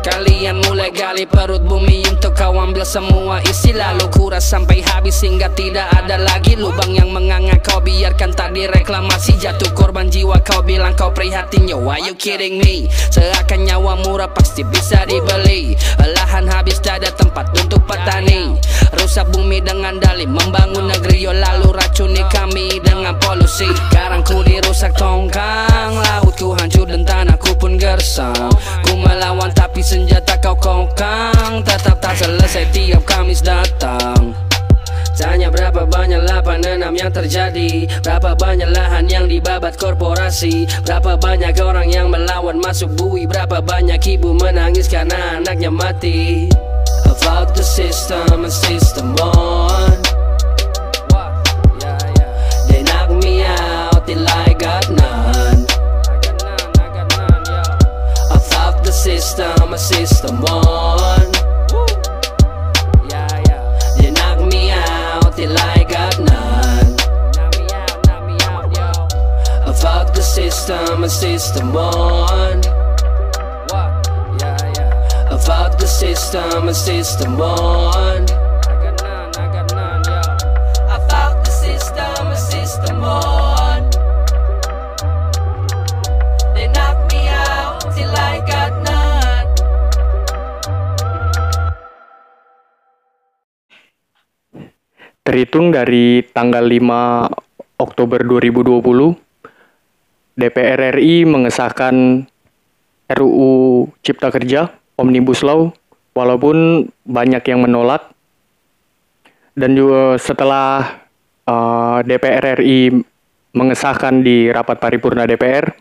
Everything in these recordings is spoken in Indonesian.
Kalian mulai gali perut bumi untuk kau ambil semua isi. Lalu kuras sampai habis hingga tidak ada lagi lubang yang menganga Kau. Biarkan tak direklamasi jatuh korban jiwa Kau. Bilang kau prihatin yo why you kidding me? Seakan nyawa murah pasti bisa dibeli. Lahan habis tak ada tempat untuk petani Rusak bumi dengan dalih. Membangun negeri yo lalu racuni kami dengan polusi. Karangku dirusak tongkang Lautku hancur dan tanahku pun gersang. Ku melawan tapi senjata kau kokang Tetap tak selesai tiap Kamis datang. Tanya berapa banyak lapan enam yang terjadi Berapa banyak lahan yang dibabat korporasi Berapa banyak orang yang melawan masuk bui Berapa banyak ibu menangis karena anaknya mati About the system and system on They knock me out till I got none. I thought the system and system on They knock me out till I got none. The system and system on system and system on I thought the system and system on They knocked me out till I got none. Terhitung dari tanggal 5 Oktober 2020, DPR RI mengesahkan RUU Cipta Kerja Omnibus Law walaupun banyak yang menolak dan juga setelah eh, DPR RI mengesahkan di rapat paripurna DPR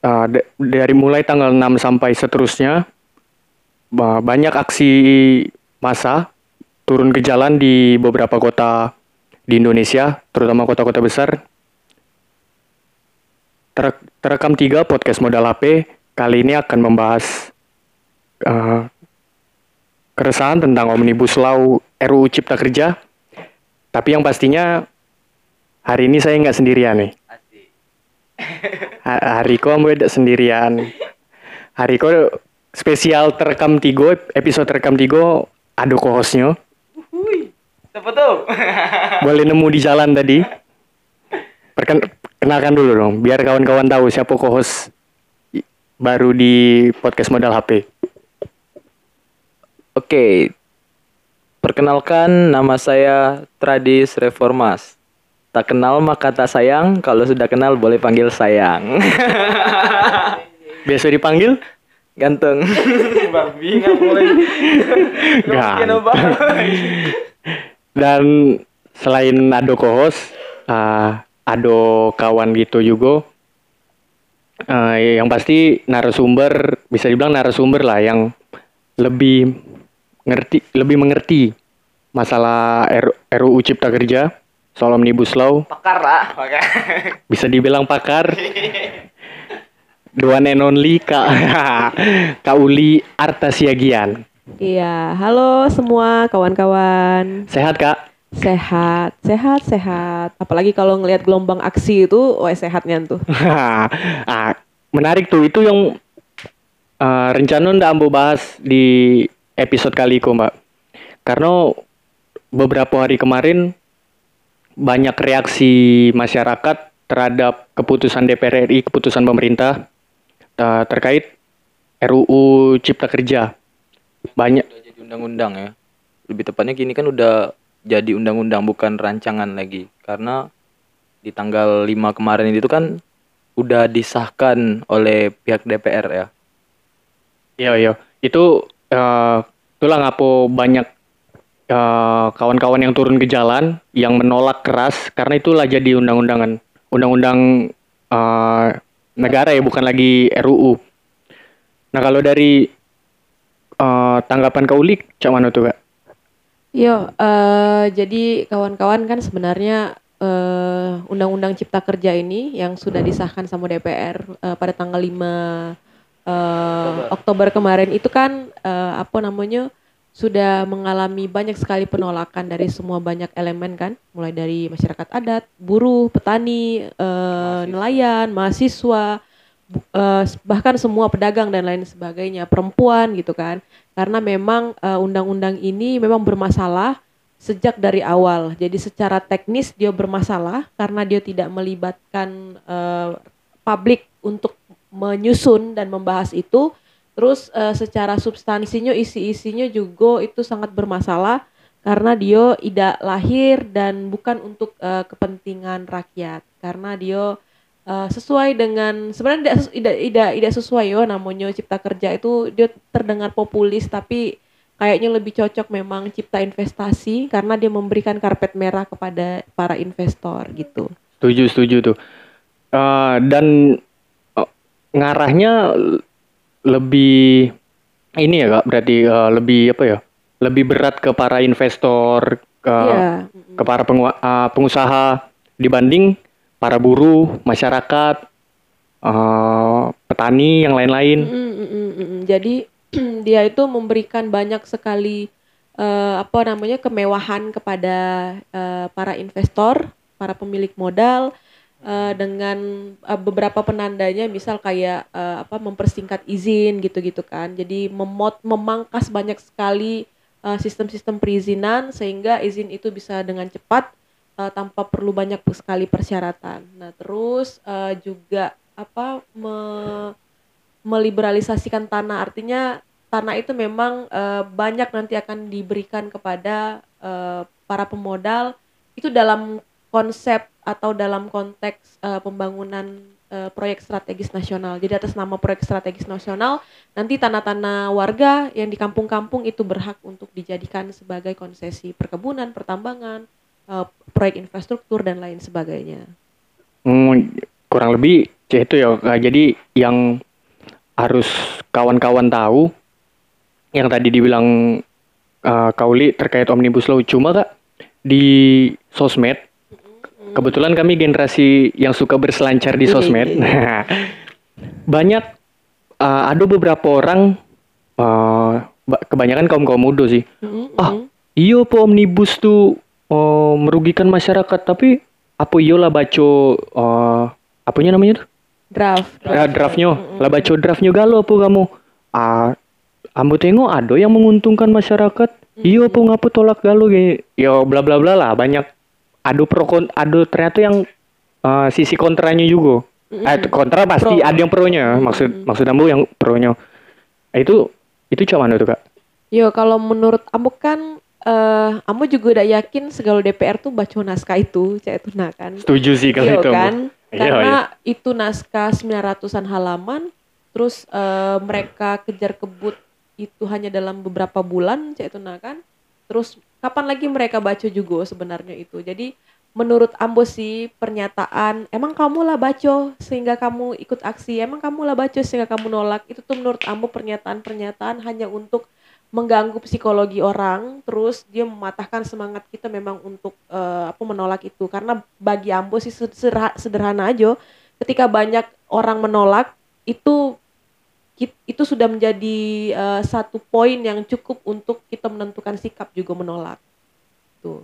eh, d- dari mulai tanggal 6 sampai seterusnya ba- banyak aksi massa turun ke jalan di beberapa kota di Indonesia, terutama kota-kota besar. Ter- terekam tiga podcast modal HP kali ini akan membahas eh, keresahan tentang omnibus law RUU Cipta Kerja. Tapi yang pastinya hari ini saya nggak sendirian nih. Ha- Hari ko tidak sendirian. Hari ko spesial terekam tigo episode terekam tigo ada co-hostnya. Siapa tuh? Boleh nemu di jalan tadi. Perken kenalkan dulu dong, biar kawan-kawan tahu siapa co-host baru di podcast modal HP. Oke. Perkenalkan nama saya Tradis Reformas. Tak kenal maka tak sayang, kalau sudah kenal boleh panggil sayang. Biasa dipanggil? Ganteng. Babi nggak boleh. Ganteng. Dan selain Ado co-host, uh, Ado kawan gitu juga. Uh, yang pasti narasumber bisa dibilang narasumber lah yang lebih ngerti lebih mengerti masalah R- RUU Cipta Kerja soal omnibus law Pakar lah. Pakar. bisa dibilang pakar the one and only kak kak Uli Artasiagian Iya, halo semua kawan-kawan. sehat kak Sehat, sehat, sehat. Apalagi kalau ngelihat gelombang aksi itu, wah sehatnya tuh. ah, menarik tuh itu yang uh, rencana ndak ambo bahas di episode kali itu mbak karena beberapa hari kemarin banyak reaksi masyarakat terhadap keputusan DPR RI keputusan pemerintah uh, terkait RUU Cipta Kerja banyak Udah jadi undang-undang ya. lebih tepatnya gini kan udah jadi undang-undang bukan rancangan lagi karena di tanggal 5 kemarin itu kan udah disahkan oleh pihak DPR ya. Iya iya. Itu eh itulah ngapo banyak eh, kawan-kawan yang turun ke jalan yang menolak keras karena itulah jadi undang-undangan undang-undang eh, negara ya bukan lagi RUU. Nah kalau dari eh, tanggapan Kak Uli, cak mana tuh kak? Yo, eh, jadi kawan-kawan kan sebenarnya Undang-Undang Cipta Kerja ini yang sudah disahkan sama DPR eh, pada tanggal 5 eh, Oktober kemarin itu kan eh, apa namanya sudah mengalami banyak sekali penolakan dari semua banyak elemen kan, mulai dari masyarakat adat, buruh, petani, eh, nelayan, mahasiswa, eh, bahkan semua pedagang dan lain sebagainya, perempuan gitu kan. Karena memang undang-undang ini memang bermasalah sejak dari awal. Jadi secara teknis dia bermasalah karena dia tidak melibatkan eh, publik untuk menyusun dan membahas itu. Terus eh, secara substansinya isi-isinya juga itu sangat bermasalah karena dia tidak lahir dan bukan untuk eh, kepentingan rakyat. Karena dia eh, sesuai dengan sebenarnya tidak tidak tidak, tidak sesuai yo namanya cipta kerja itu dia terdengar populis tapi kayaknya lebih cocok memang cipta investasi karena dia memberikan karpet merah kepada para investor gitu. Setuju setuju tuh. Eh, dan ngarahnya lebih ini ya kak berarti eh, lebih apa ya? Lebih berat ke para investor ke Iya. ke para pengu- eh, pengusaha dibanding para buruh, masyarakat, eh, petani yang lain-lain. Mm, mm, mm. Jadi dia itu memberikan banyak sekali eh, apa namanya kemewahan kepada eh, para investor, para pemilik modal eh, dengan eh, beberapa penandanya, misal kayak eh, apa mempersingkat izin gitu-gitu kan. Jadi memot memangkas banyak sekali sistem-sistem perizinan sehingga izin itu bisa dengan cepat eh, tanpa perlu banyak sekali persyaratan. Nah terus eh, juga apa me- meliberalisasikan tanah artinya tanah itu memang eh, banyak nanti akan diberikan kepada eh, para pemodal itu dalam konsep atau dalam konteks eh, pembangunan eh, proyek strategis nasional jadi atas nama proyek strategis nasional nanti tanah-tanah warga yang di kampung-kampung itu berhak untuk dijadikan sebagai konsesi perkebunan pertambangan eh, proyek infrastruktur dan lain sebagainya Hmm, kurang lebih itu ya. Jadi yang harus kawan-kawan tahu yang tadi dibilang eh, Kauli terkait Omnibus Law cuma Kak di sosmed kebetulan kami generasi yang suka berselancar di Iya, sosmed. iya, Banyak eh, ada beberapa orang ba- kebanyakan kaum-kaum muda sih. Mm-mm, Ah, mm-mm. Iya po omnibus tuh oh, merugikan masyarakat tapi apa iya lah baca eh, apanya namanya tuh? draft Draft. draftnya lah baca draftnya galau apa kamu? Ah, ambo tengok ada yang menguntungkan masyarakat. Iya po ngapu tolak galau kayak yo bla bla bla lah banyak ada pro kon ada ternyata yang eh, sisi kontranya juga. Eh, kontra pasti Pro. ada yang pro-nya. Maksud maksud ambo yang pro-nya. Eh, itu itu cuma mana tuh kak? Yo kalau menurut Ambo kan eh Ambo juga udah yakin segala DPR tuh baca naskah itu, cek itu nah kan. Setuju sih kalau Iya itu. Ambo. kan? Iya, Karena itu naskah 900-an halaman, terus eh, mereka kejar kebut itu hanya dalam beberapa bulan, cek itu nah kan. Terus kapan lagi mereka baca juga sebenarnya itu. Jadi menurut Ambo sih pernyataan emang kamu lah baca sehingga kamu ikut aksi? Emang kamu lah baca sehingga kamu nolak? Itu tuh menurut Ambo pernyataan-pernyataan hanya untuk mengganggu psikologi orang. Terus dia mematahkan semangat kita memang untuk eh, apa menolak itu. Karena bagi Ambo sih sederhana, aja. Ketika banyak orang menolak itu itu sudah menjadi eh, satu poin yang cukup untuk kita menentukan sikap juga menolak. Tuh.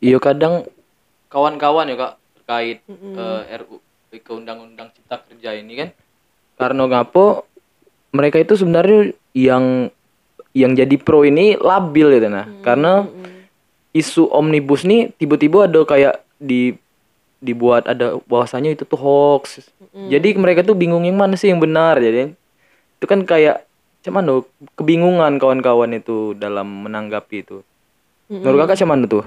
Iya kadang kawan-kawan ya kak terkait Mm-mm. eh, RU ke undang-undang cipta kerja ini kan. Karena ngapo mereka itu sebenarnya yang yang jadi pro ini labil gitu nah. Karena isu omnibus nih tiba-tiba ada kayak di dibuat ada bahwasanya itu tuh hoax. Jadi mereka tuh bingung yang mana sih yang benar jadi itu kan kayak cuman lo kebingungan kawan-kawan itu dalam menanggapi itu. Menurut kakak cuman tuh?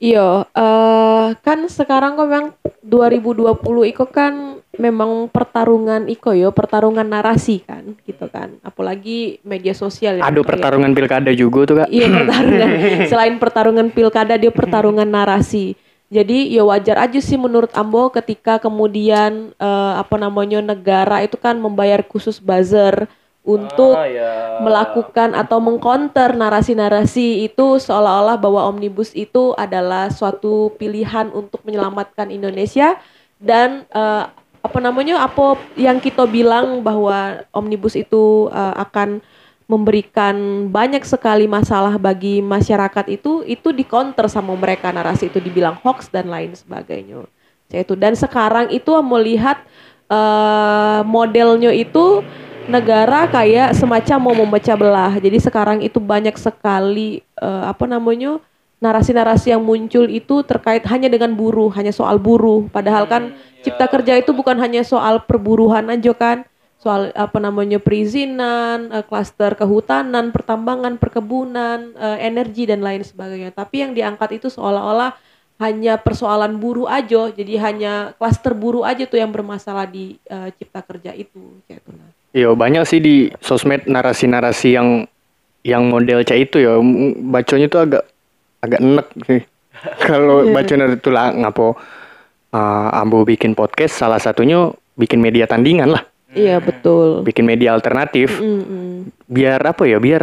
Iya, eh kan sekarang kok memang 2020 iko kan memang pertarungan iko yo, pertarungan narasi kan, gitu kan. Apalagi media sosial ya. Aduh pertarungan pilkada juga tuh kak. Iya pertarungan. Selain pertarungan pilkada dia pertarungan narasi. Jadi ya wajar aja sih menurut Ambo ketika kemudian eh, apa namanya negara itu kan membayar khusus buzzer untuk Ah, ya. melakukan atau mengcounter narasi-narasi itu seolah-olah bahwa omnibus itu adalah suatu pilihan untuk menyelamatkan Indonesia dan eh, apa namanya apa yang kita bilang bahwa omnibus itu eh, akan memberikan banyak sekali masalah bagi masyarakat itu itu di counter sama mereka narasi itu dibilang hoax dan lain sebagainya. Saya itu dan sekarang itu melihat eh, modelnya itu negara kayak semacam mau memecah belah. Jadi sekarang itu banyak sekali eh, apa namanya narasi-narasi yang muncul itu terkait hanya dengan buruh, hanya soal buruh. Padahal kan cipta kerja itu bukan hanya soal perburuhan aja kan, soal apa namanya perizinan, eh, klaster kehutanan, pertambangan, perkebunan, eh, energi dan lain sebagainya. Tapi yang diangkat itu seolah-olah hanya persoalan buruh aja, jadi hanya klaster buruh aja tuh yang bermasalah di eh, cipta kerja itu, kayak itu. Nah. Iya banyak sih di sosmed narasi-narasi yang yang model cah itu ya bacanya tuh agak agak enek sih. Kalau bacanya itu lah ngapo uh, Ambo bikin podcast salah satunya bikin media tandingan lah, Iya betul. bikin media alternatif Mm-mm. biar apa ya biar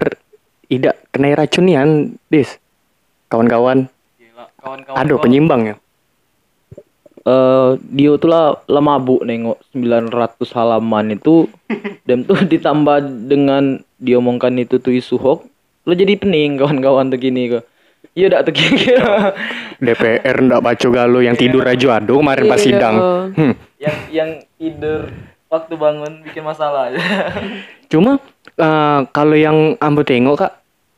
tidak kena racunian, Dis. Kawan-kawan, kawan-kawan. aduh penyimbang ya. eh dia tuh lah mabuk nengok 900 halaman itu dan tuh ditambah dengan diomongkan itu tuh isu hoax lo jadi pening kawan-kawan tuh gini kok iya dak tuh gini DPR ndak baca galo yang tidur aja aduh kemarin pas Iya. sidang. Hmm. yang yang tidur waktu bangun bikin masalah Cuma eh, kalau yang Ambo tengok kak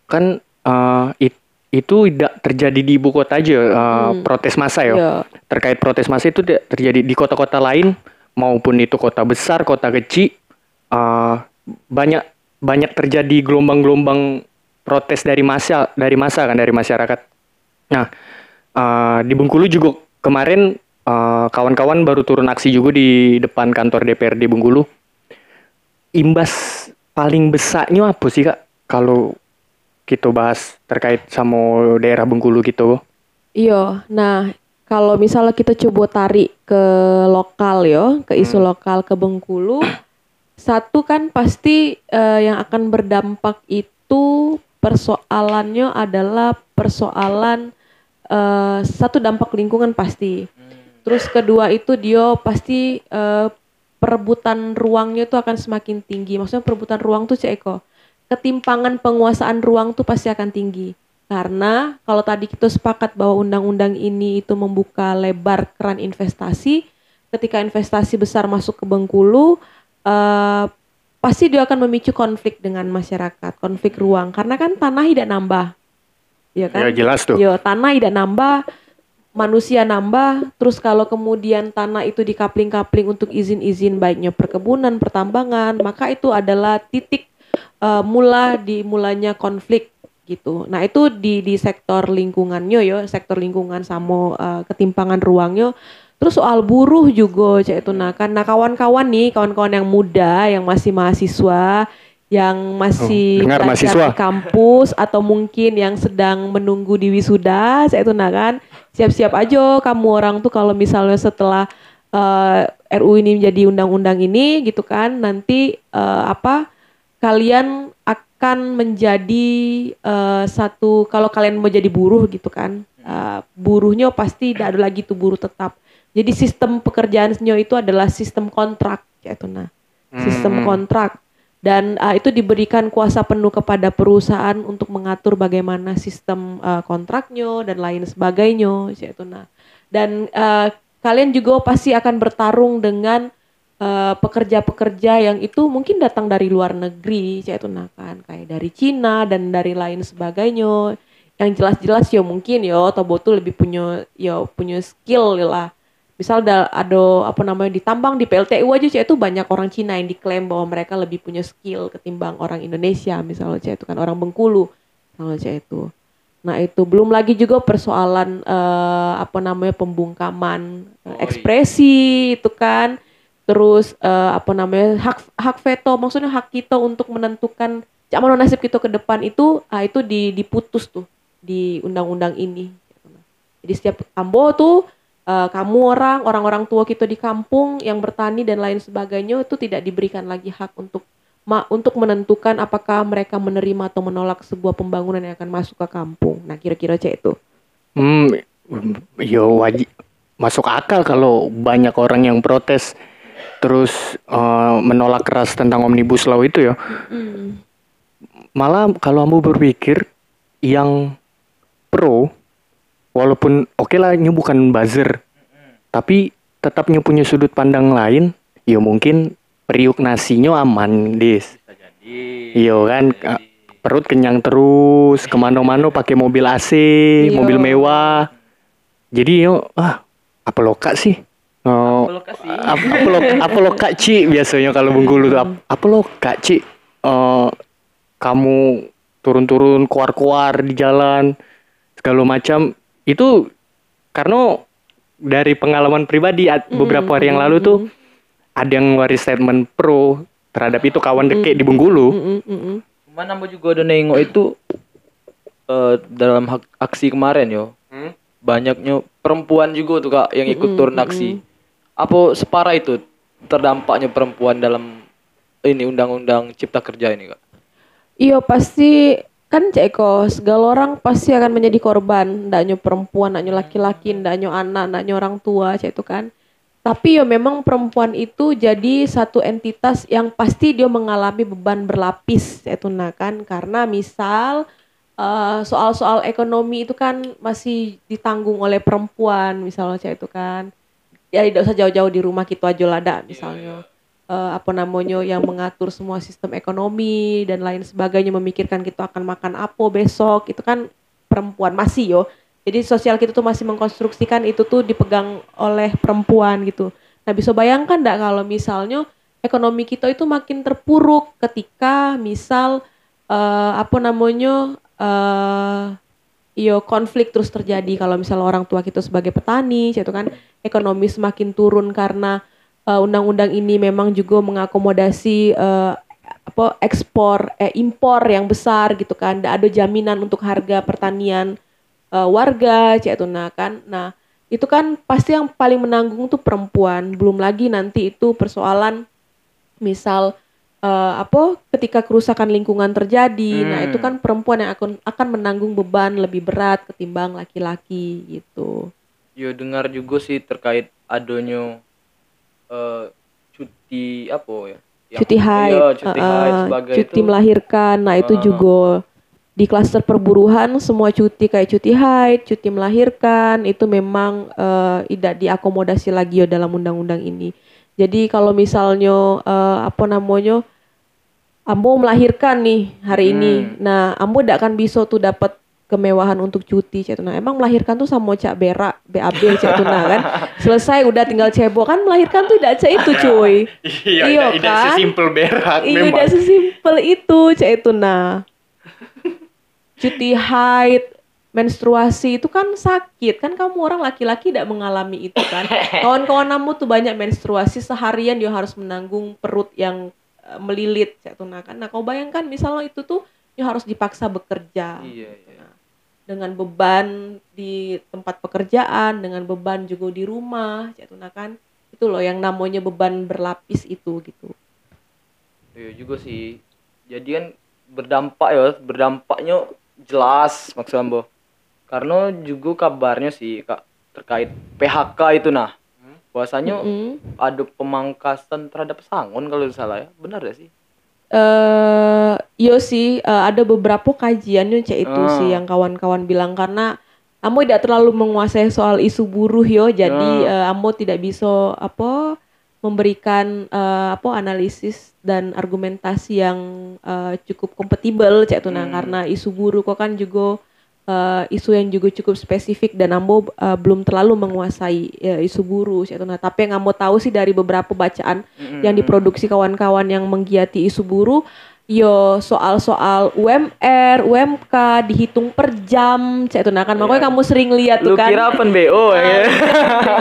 kan eh, it- itu tidak terjadi di ibu kota aja eh, protes massa ya. Iya. Terkait protes massa itu tidak terjadi di kota-kota lain maupun itu kota besar, kota kecil eh, banyak banyak terjadi gelombang-gelombang protes dari massa dari massa kan dari masyarakat. Nah eh, di Bengkulu juga kemarin eh, kawan-kawan baru turun aksi juga di depan kantor DPRD Bengkulu. Imbas paling besarnya apa sih kak kalau kita bahas terkait sama daerah Bengkulu gitu? Iya, nah kalau misalnya kita coba tarik ke lokal yo, ke isu lokal ke Bengkulu, satu kan pasti eh, yang akan berdampak itu persoalannya adalah persoalan eh, satu dampak lingkungan pasti. Terus kedua itu dia pasti eh, perebutan ruangnya itu akan semakin tinggi. Maksudnya perebutan ruang tuh Cek Eko, ketimpangan penguasaan ruang tuh pasti akan tinggi. Karena kalau tadi kita sepakat bahwa undang-undang ini itu membuka lebar keran investasi, ketika investasi besar masuk ke Bengkulu, eh, pasti dia akan memicu konflik dengan masyarakat, konflik ruang. Karena kan tanah tidak nambah, ya kan? ya jelas tuh Yo, tanah tidak nambah, manusia nambah, terus kalau kemudian tanah itu dikapling-kapling untuk izin-izin baiknya perkebunan, pertambangan, maka itu adalah titik eh, mula dimulanya konflik gitu. Nah, itu di di sektor lingkungannya yo, sektor lingkungan sama eh, ketimpangan ruangnya. Terus soal buruh juga cek itu nah kan nah kawan-kawan nih, kawan-kawan yang muda yang masih mahasiswa yang masih dengar mahasiswa. di kampus atau mungkin yang sedang menunggu di wisuda saya itu nah kan siap-siap aja kamu orang tuh kalau misalnya setelah eh, RU ini menjadi undang-undang ini gitu kan nanti eh, apa kalian akan menjadi eh, satu kalau kalian mau jadi buruh gitu kan eh, buruhnya pasti tidak ada lagi tuh buruh tetap. Jadi sistem pekerjaannya itu adalah sistem kontrak kayak itu nah. Sistem kontrak dan uh, itu diberikan kuasa penuh kepada perusahaan untuk mengatur bagaimana sistem uh, kontraknya dan lain sebagainya itu nah. Dan uh, kalian juga pasti akan bertarung dengan uh, pekerja-pekerja yang itu mungkin datang dari luar negeri itu nah kan kayak dari Cina dan dari lain sebagainya. Yang jelas-jelas ya mungkin ya Tobo tuh lebih punya ya punya skill lah misal ada, ada apa namanya ditambang di PLTU aja cek itu banyak orang Cina yang diklaim bahwa mereka lebih punya skill ketimbang orang Indonesia misalnya cek itu kan orang Bengkulu misalnya cek itu. Nah itu belum lagi juga persoalan eh, apa namanya pembungkaman iya. ekspresi itu kan. Terus eh, apa namanya hak hak veto maksudnya hak kita untuk menentukan cak mana nasib kita ke depan itu ah itu di, diputus tuh di undang-undang ini. Jadi setiap ambo tuh eh, kamu orang orang-orang tua kita di kampung yang bertani dan lain sebagainya itu tidak diberikan lagi hak untuk ma untuk menentukan apakah mereka menerima atau menolak sebuah pembangunan yang akan masuk ke kampung. Nah kira-kira cek itu. Hmm, yo wajib masuk akal kalau banyak orang yang protes terus eh, menolak keras tentang omnibus law itu ya. Malah kalau kamu berpikir yang pro, walaupun oke lah ini bukan buzzer, tapi tetap nyu punya sudut pandang lain, ya mungkin periuk nasinya aman, dis. Iya kan, jadi. perut kenyang terus, ke mana-mana pakai mobil AC, Iya. mobil mewah. Jadi yo, ah apa lo kak sih? Oh, Apa lo apa, lo apa lo kak Ci biasanya kalau Bengkulu tuh apa, apa lo kak Ci? Eh, kamu turun-turun keluar-keluar di jalan segala macam itu karena dari pengalaman pribadi ad- beberapa hari yang lalu tuh ada yang ngeluarin statement pro terhadap itu kawan deket di Bengkulu. Mm, mm, mm. Cuman ambo juga ada nengok itu eh, dalam hak- aksi kemarin yo. Banyaknya perempuan juga tuh Kak yang ikut turun aksi. Apa separah itu terdampaknya perempuan dalam ini undang-undang cipta kerja ini Kak? Iya pasti kan Cek Eko segala orang pasti akan menjadi korban, ndaknya perempuan, ndaknya laki-laki, ndaknya anak, ndaknya orang tua, Cek itu kan. Tapi ya memang perempuan itu jadi satu entitas yang pasti dia mengalami beban berlapis, itu nah kan. Karena misal eh, soal-soal ekonomi itu kan masih ditanggung oleh perempuan misalnya Cek itu kan. Ya tidak usah jauh-jauh di rumah kita aja lah ada misalnya eh, apa namanya yang mengatur semua sistem ekonomi dan lain sebagainya memikirkan kita akan makan apa besok itu kan perempuan masih yo. Jadi sosial kita tuh masih mengkonstruksikan itu tuh dipegang oleh perempuan gitu. Nah bisa bayangkan enggak kalau misalnya ekonomi kita itu makin terpuruk ketika misal eh, apa namanya eh iyo konflik terus terjadi. Kalau misal orang tua kita sebagai petani itu kan ekonomi semakin turun karena eh, undang-undang ini memang juga mengakomodasi eh, apa ekspor eh impor yang besar gitu kan. Nggak ada jaminan untuk harga pertanian eh, warga cek itu. Nah kan nah itu kan pasti yang paling menanggung tuh perempuan. Belum lagi nanti itu persoalan misal eh, apa ketika kerusakan lingkungan terjadi. Nah itu kan perempuan yang akan akan menanggung beban lebih berat ketimbang laki-laki gitu. Yo dengar juga sih terkait adanya eh, cuti apa ya? Yang- cuti haid, Iya, cuti eh, haid eh, sebagai cuti itu. melahirkan. Nah itu Ah. juga di klaster perburuhan semua cuti kayak cuti haid, cuti melahirkan itu memang eh, tidak diakomodasi lagi ya dalam undang-undang ini. Jadi kalau misalnya eh, apa namanya Ambo melahirkan nih hari ini. Hmm. Nah, Ambo tidak akan bisa tuh dapat kemewahan untuk cuti cek nah emang melahirkan tuh sama cak berak BAB cek nah kan selesai udah tinggal cebok kan melahirkan tuh tidak itu cuy Iya, tidak kan? sesimpel berak Iya memang. udah sesimpel itu nah. Cuti haid, menstruasi itu kan sakit kan kamu orang laki-laki tidak mengalami itu kan. Kawan-kawan kamu tuh banyak menstruasi seharian dia harus menanggung perut yang eh, melilit itu nah kan. Nah kau bayangkan misalnya itu tuh dia harus dipaksa bekerja Iya, iya. Dengan beban di tempat pekerjaan, dengan beban juga di rumah, cek itu nah kan. Itu loh yang namanya beban berlapis itu gitu. Iya juga sih. Jadi kan berdampak ya, berdampaknya jelas maksud Ambo. Karena juga kabarnya sih Kak terkait PHK itu nah. Bahwasanya Mm. ada pemangkasan terhadap pesangon kalau salah ya. Benar ya sih? Eh yo sih eh, ada beberapa kajian yang cek itu Ah. sih yang kawan-kawan bilang karena Ambo tidak terlalu menguasai soal isu buruh yo jadi eh, Ambo tidak bisa apa memberikan eh, apa analisis dan argumentasi yang eh, cukup kompatibel cek itu nah Hmm. karena isu buruh kok kan juga eh, isu yang juga cukup spesifik dan Ambo eh, belum terlalu menguasai ya, isu buruh itu nah tapi yang Ambo tahu sih dari beberapa bacaan yang diproduksi kawan-kawan yang menggiati isu buruh yo soal-soal UMR, UMK dihitung per jam, saya itu nah kan makanya kamu sering lihat Lu tuh kan. kira pen BO ya?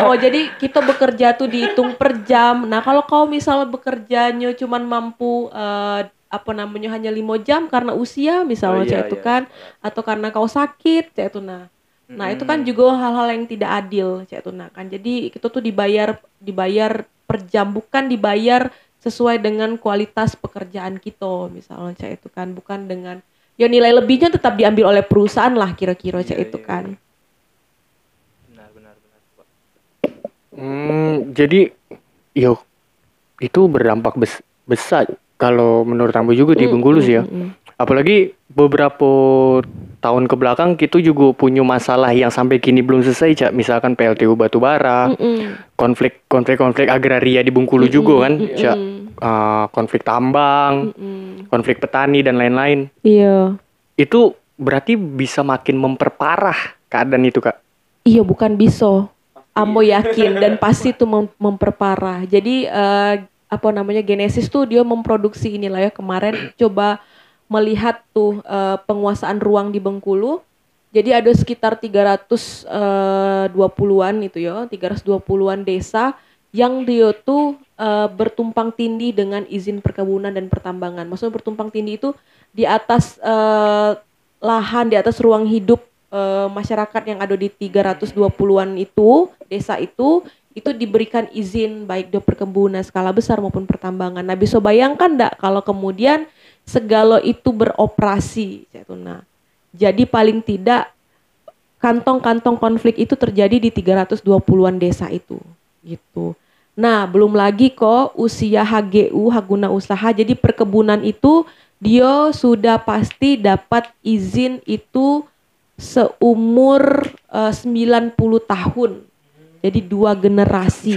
oh jadi kita bekerja tuh dihitung per jam. Nah kalau kau misalnya bekerjanya cuman mampu eh, apa namanya hanya lima jam karena usia Oh, misalnya iya, cak itu iya. kan, atau karena kau sakit cak itu nah. Nah itu kan juga hal-hal yang tidak adil cak itu nah kan. Jadi kita tuh dibayar dibayar per jam bukan dibayar sesuai dengan kualitas pekerjaan kita misalnya cak itu kan bukan dengan ya nilai lebihnya tetap diambil oleh perusahaan lah kira-kira cak Iya, itu iya, kan. Benar benar benar. Pak. Hmm, jadi yo itu berdampak bes- besar kalau menurut Ambo juga di Mm, Bengkulu sih ya. mm, mm, Apalagi beberapa tahun ke belakang kita juga punya masalah yang sampai kini belum selesai, Cak. Misalkan PLTU batubara, mm, mm. konflik konflik-konflik agraria di Bengkulu juga kan, Cak. mm. Ah, konflik tambang, konflik petani dan lain-lain. Iya. Itu berarti bisa makin memperparah keadaan itu, Kak. Iya bukan bisa. Ambo yakin dan pasti itu mem- memperparah. Jadi eh, apa namanya Genesis tuh dia memproduksi inilah ya kemarin coba melihat tuh eh, penguasaan ruang di Bengkulu. Jadi ada sekitar 320-an itu ya, 320-an desa yang dia tuh eh, bertumpang tindih dengan izin perkebunan dan pertambangan. Maksudnya bertumpang tindih itu di atas eh, lahan, di atas ruang hidup eh, masyarakat yang ada di 320-an itu, desa itu itu diberikan izin baik di perkebunan skala besar maupun pertambangan. Nah, bisa bayangkan enggak kalau kemudian segala itu beroperasi. Nah, jadi paling tidak kantong-kantong konflik itu terjadi di 320-an desa itu, gitu. Nah, belum lagi kok usia HGU, hak guna usaha. Jadi perkebunan itu dia sudah pasti dapat izin itu seumur eh, 90 tahun. Jadi dua generasi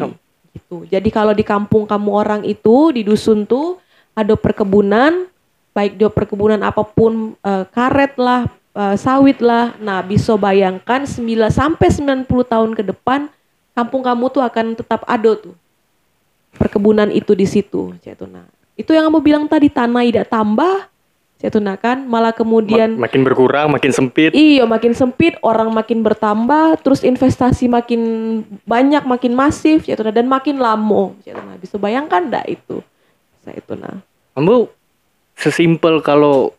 gitu. Jadi kalau di kampung kamu orang itu di dusun tuh ada perkebunan, baik dia perkebunan apa pun eh, karet lah, eh, sawit lah. Nah, bisa bayangkan 9 sampai 90 tahun ke depan kampung kamu tuh akan tetap ada tuh perkebunan itu di situ, Tuna. Itu yang kamu bilang tadi tanah tidak tambah, Cek Tuna kan, malah kemudian Ma- makin berkurang, makin sempit. Iya makin sempit, orang makin bertambah, terus investasi makin banyak, makin masif, ya dan makin lama. Ya Tuna. Bisa bayangkan enggak itu? Saya itu nah. Ambo sesimpel kalau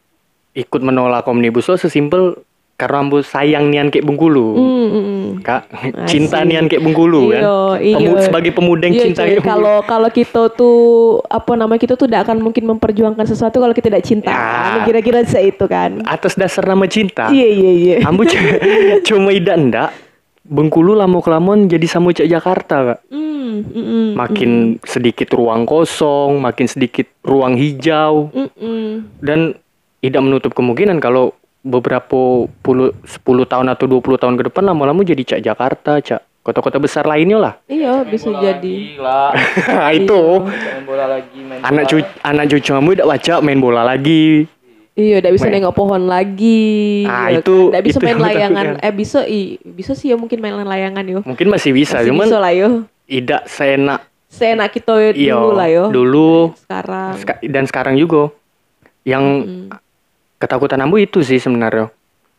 ikut menolak omnibus law sesimpel karena ambo sayang nian kayak Bengkulu. Hmm, hmm, hmm. Kak, cinta Asik. nian kayak Bengkulu kan. Pemu- sebagai pemuda yang Iya, cinta Bengkulu. Kalau kalau kita tuh apa nama kita tuh tidak akan mungkin memperjuangkan sesuatu kalau kita tidak cinta. Ya. Kira-kira saya itu kan. atas dasar nama cinta. Iya iya iya. Ambo c- cuma idak ndak Bengkulu lama kelamaan jadi sama cak Jakarta kak. Hmm, mm, mm, Makin sedikit ruang kosong, makin sedikit ruang hijau mm, mm. dan tidak menutup kemungkinan kalau beberapa puluh 10 tahun atau 20 tahun ke depan lama-lama jadi cak Jakarta, cak kota-kota besar lainnya lah. Iya bisa jadi. Gila. itu Main bola lagi, main anak bola. cucu anak cucu kamu tidak baca main bola lagi. Iya, tidak bisa Main. nengok pohon lagi. Ah, ya itu- kan? Nggak bisa itu main yang layangan. takutkan. Eh bisa, i, bisa sih ya mungkin main layangan yo. Mungkin masih bisa, Masih cuman bisa lah yo. tidak seenak Seenak kita iya dulu lah yo. dulu Sekarang. Ska- dan sekarang juga yang Mm. Ketakutan ambu itu sih sebenarnya.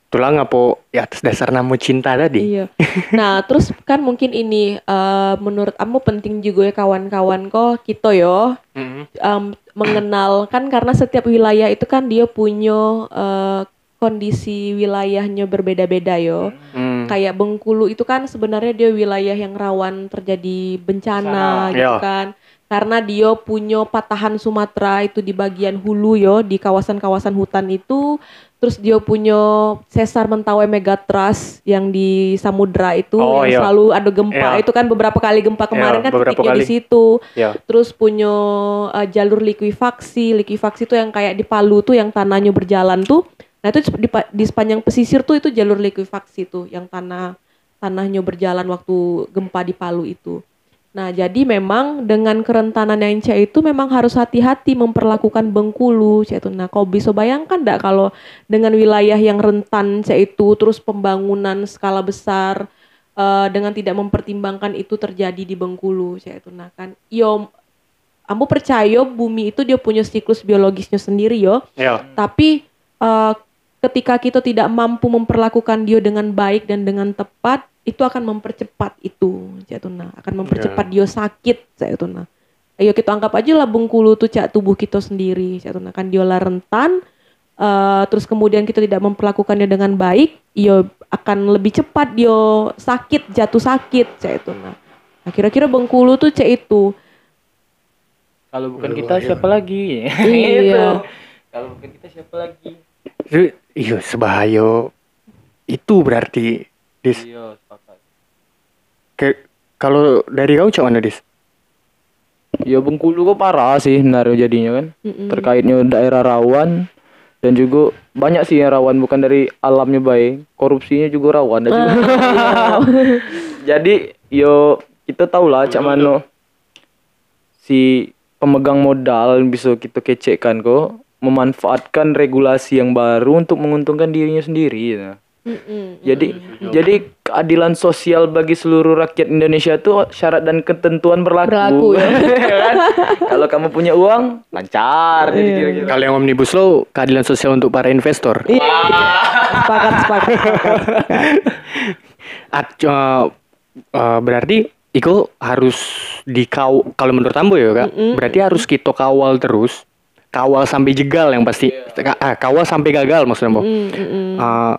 Tulang apa ya atas dasar nama cinta tadi. Iya. Nah, terus kan mungkin ini eh, menurut kamu penting juga ya kawan-kawan kok kita yo Mm-mm. em, mengenal kan karena setiap wilayah itu kan dia punya eh, kondisi wilayahnya berbeda-beda yo. Hmm. Kayak Bengkulu itu kan sebenarnya dia wilayah yang rawan terjadi bencana Bencana. gitu Iya. kan. Karena dia punya patahan Sumatera itu di bagian hulu yo di kawasan-kawasan hutan itu. Terus dia punya sesar Mentawai Megatrust yang di samudra itu Oh, yang iya. selalu ada gempa. Iya. Itu kan beberapa kali gempa kemarin Iya, kan titiknya di situ Ya. terus punya uh, jalur likuifaksi likuifaksi itu yang kayak di Palu tuh yang tanahnya berjalan tuh nah itu di, di sepanjang pesisir tuh itu jalur likuifaksi tuh yang tanah tanahnya berjalan waktu gempa di Palu itu Nah, jadi memang dengan kerentanan yang C itu memang harus hati-hati memperlakukan Bengkulu C itu. Nah, kau bisa bayangkan enggak kalau dengan wilayah yang rentan C itu terus pembangunan skala besar eh, dengan tidak mempertimbangkan itu terjadi di Bengkulu C itu. Nah, kan yo Ambo percaya bumi itu dia punya siklus biologisnya sendiri yo. Ya. Tapi eh, ketika kita tidak mampu memperlakukan dia dengan baik dan dengan tepat, itu akan mempercepat itu, Jatuna. Akan mempercepat dia sakit, Jatuna. Ayo kita anggap aja lah Bengkulu tuh cak tubuh kita sendiri, Jatuna. Kan dia lah rentan, eh, terus kemudian kita tidak memperlakukannya dengan baik, ia akan lebih cepat dia sakit, jatuh sakit, Jatuna. Nah, kira-kira Bengkulu tuh cak itu. Kalau bukan kita siapa lagi? Iya. Gitu. Kalau bukan kita siapa lagi? Iya, sebahaya itu berarti Dis. Iya, sepakat. Kalau dari kau cak mana Dis? Ya Bengkulu kok parah sih sebenarnya jadinya kan. Mm-mm. Terkaitnya daerah rawan dan juga banyak sih yang rawan bukan dari alamnya baik, korupsinya juga rawan dan juga. Jadi yo kita tahu lah cak mano si pemegang modal bisa kita kecekkan kok memanfaatkan regulasi yang baru untuk menguntungkan dirinya sendiri ya. Mm-mm. Jadi jadi keadilan sosial bagi seluruh rakyat Indonesia itu syarat dan ketentuan berlaku. Berlaku, ya. Ya kan? Kalau kamu punya uang, lancar jadi kira-kira. Kalau yang omnibus law keadilan sosial untuk para investor. Iya. Sepakat, sepakat. At- eh, eh, berarti Iko harus dikau kalau menurut Ambo ya kak, berarti harus kita kawal terus, kawal sampai jegal yang pasti, Ka- ah, kawal sampai gagal maksudnya. Mm, mm, mm. Eh,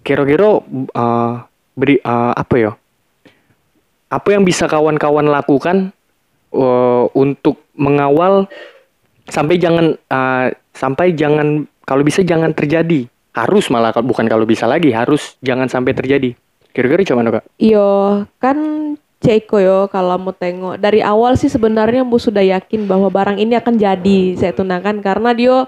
kira-kira eh, beri eh, apa ya? Apa yang bisa kawan-kawan lakukan eh, untuk mengawal sampai jangan eh, sampai jangan kalau bisa jangan terjadi. Harus malah bukan kalau bisa lagi, harus jangan sampai terjadi. Kira-kira gimana kak? Yo, kan Ceko yo kalau mau tengok dari awal sih sebenarnya Bu sudah yakin bahwa barang ini akan jadi saya tunakan karena dia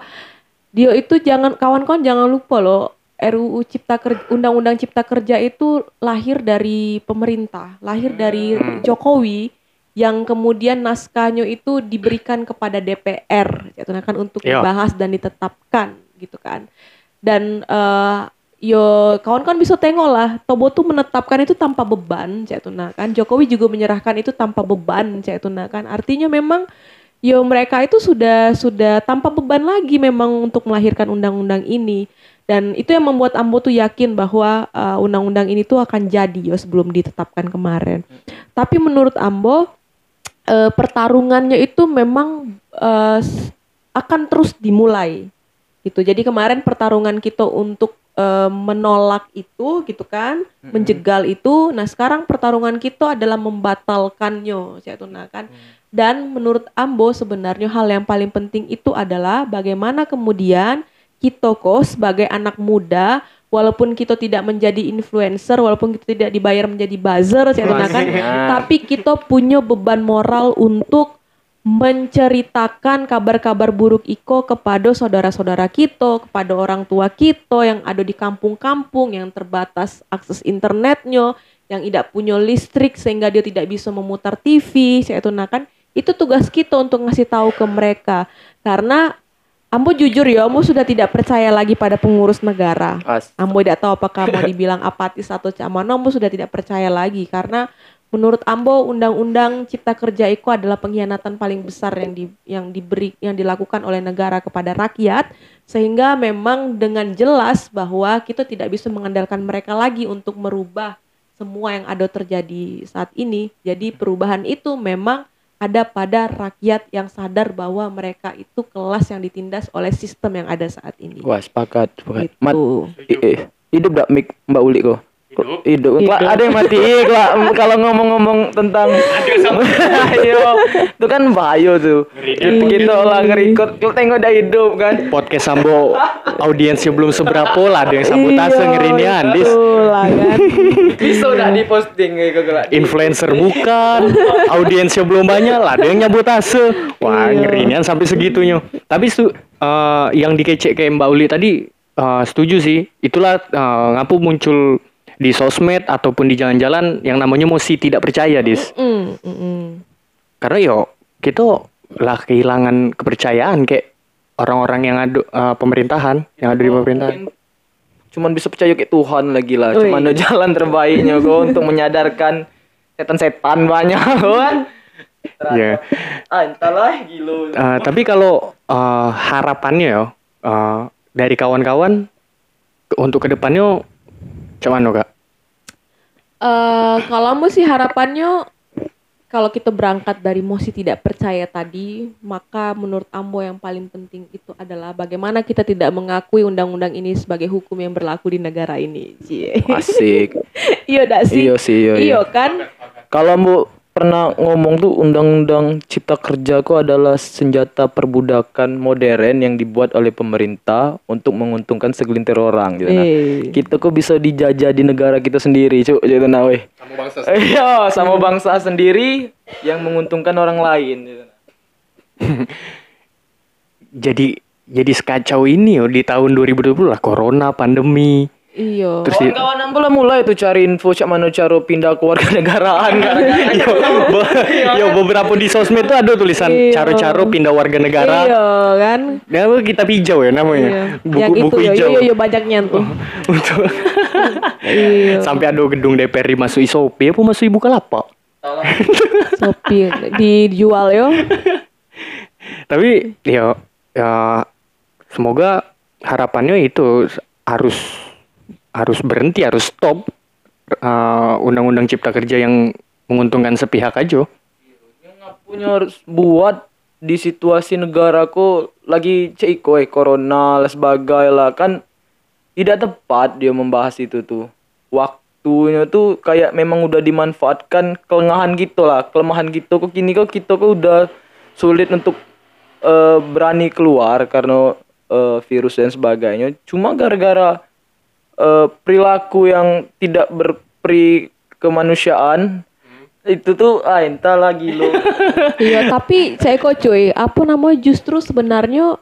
dia itu jangan kawan-kawan jangan lupa loh RUU Cipta Kerja Undang-Undang Cipta Kerja itu lahir dari pemerintah, lahir dari Jokowi yang kemudian naskahnya itu diberikan kepada DPR ya tunakan untuk Iya. dibahas dan ditetapkan gitu kan. Dan eh, yo kawan-kawan bisa tengok lah Tobo tuh menetapkan itu tanpa beban cek tuna. Kan Jokowi juga menyerahkan itu tanpa beban cek tuna kan. Artinya memang yo mereka itu sudah sudah tanpa beban lagi memang untuk melahirkan undang-undang ini. Dan itu yang membuat Ambo tuh yakin bahwa uh, undang-undang ini tuh akan jadi yo sebelum ditetapkan kemarin. Tapi menurut Ambo eh, pertarungannya itu memang s- akan terus dimulai. Gitu. Jadi kemarin pertarungan kita untuk eh, menolak itu gitu kan, menjegal itu. Nah, sekarang pertarungan kita adalah membatalkannya, saya tunakan. Dan menurut Ambo sebenarnya hal yang paling penting itu adalah bagaimana kemudian kita kok sebagai anak muda walaupun kita tidak menjadi influencer, walaupun kita tidak dibayar menjadi buzzer, saya tunakan, tapi kita punya beban moral untuk menceritakan kabar-kabar buruk Iko kepada saudara-saudara kita, kepada orang tua kita yang ada di kampung-kampung yang terbatas akses internetnya, yang tidak punya listrik sehingga dia tidak bisa memutar TV, saya tunakan. Itu tugas kita untuk ngasih tahu ke mereka. Karena Ambo jujur ya, Ambo sudah tidak percaya lagi pada pengurus negara. Ambo tidak tahu apakah mau dibilang apatis atau cak mana, Ambo sudah tidak percaya lagi karena menurut Ambo undang-undang Cipta Kerja itu adalah pengkhianatan paling besar yang di, yang diberi yang dilakukan oleh negara kepada rakyat sehingga memang dengan jelas bahwa kita tidak bisa mengandalkan mereka lagi untuk merubah semua yang ada terjadi saat ini. Jadi perubahan itu memang ada pada rakyat yang sadar bahwa mereka itu kelas yang ditindas oleh sistem yang ada saat ini. Wah, sepakat, sepakat. Gitu. Mat, hidup dak mik Mbak Uli kok? Hidup. Hidup. Ada yang mati kalau ngomong-ngomong tentang Ayo, itu kan bahaya tuh. Kita, kita olah nge-record, kita tengok dah hidup kan. Podcast Sambo audiensnya belum seberapa lah ada yang sabotase Iya, ngerinya Andis. betul lah kan. Bisa udah diposting kayak gitu lah. Influencer bukan, audiensnya belum banyak lah ada yang nyabotase. Wah Iya. ngerinya sampai segitunya. Tapi eh, yang dikecek kayak Mbak Uli tadi eh, setuju sih. Itulah eh, ngapu muncul di sosmed ataupun di jalan-jalan yang namanya mosi tidak percaya dis. Mm, mm, mm. karena yo kita lah kehilangan kepercayaan kayak orang-orang yang ada eh, pemerintahan yang ada di pemerintahan. Mungkin cuman bisa percaya ke Tuhan lagi lah. Ui. cuman ada jalan terbaiknya kok untuk menyadarkan setan-setan banyak kan? Ya ah entahlah gilo Eh, tapi kalau eh, harapannya ya eh, dari kawan-kawan ke- untuk ke depannya cuman kak Eh, kalau mau sih harapannya kalau kita berangkat dari mosi tidak percaya tadi, maka menurut Ambo yang paling penting itu adalah bagaimana kita tidak mengakui undang-undang ini sebagai hukum yang berlaku di negara ini. Cie. asik iya dak sih? iya sih iya, iya. Iya kan? kalau bu pernah ngomong tuh undang-undang cipta kerja kok adalah senjata perbudakan modern yang dibuat oleh pemerintah untuk menguntungkan segelintir orang gitu nah. Eh. kita kok bisa dijajah di negara kita sendiri cuk gitu nah weh sama bangsa iya sama bangsa sendiri yang menguntungkan orang lain gitu. jadi jadi sekacau ini yo di tahun 2020 lah corona pandemi Iya. terus di- Kawan-kawan ambil mulai tuh cari info cak mana cara pindah keluarga negaraan gara-gara yo, be- yo beberapa di sosmed tuh ada tulisan Iya. caro-caro pindah warga negara Iya kan? Ya, kita hijau ya namanya. Iya. Buku yang itu buku yo, hijau. yo, yo, banyaknya tuh. Untuk iya. sampai ada gedung DPR dimasuki Shopee apa masuk ibu kalapak. Shopee dijual yo. Tapi ya ya semoga harapannya itu harus harus berhenti, harus stop uh, undang-undang cipta kerja yang menguntungkan sepihak aja. punya harus buat di situasi negaraku lagi ceko eh corona dan sebagainya lah. Kan tidak tepat dia membahas itu tuh. Waktunya tuh kayak memang udah dimanfaatkan kelengahan gitu lah. Kelemahan gitu kok kini kok kita kok udah sulit untuk eh, berani keluar karena eh, virus dan sebagainya. Cuma gara-gara eh, perilaku yang tidak berperi kemanusiaan itu tuh ah entah lagi lo Iya, tapi saya kok cuy, apa namanya justru sebenarnya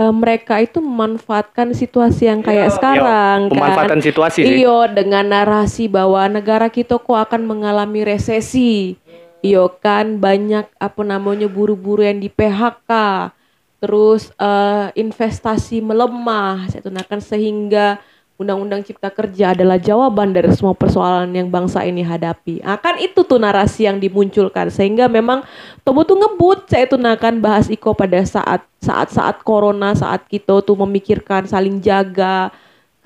eh, mereka itu memanfaatkan situasi yang kayak sekarang Iya, pemanfaatan kan. situasi sih. Iya, dengan narasi bahwa negara kita kok akan mengalami resesi. Iya kan, banyak apa namanya buru-buru yang di PHK. Terus eh, investasi melemah, saya tunakan sehingga Undang-Undang Cipta Kerja adalah jawaban dari semua persoalan yang bangsa ini hadapi. Ah, kan itu tuh narasi yang dimunculkan sehingga memang Tomo tuh ngebut saya tunakan bahas Iko pada saat saat saat corona saat kita tuh memikirkan saling jaga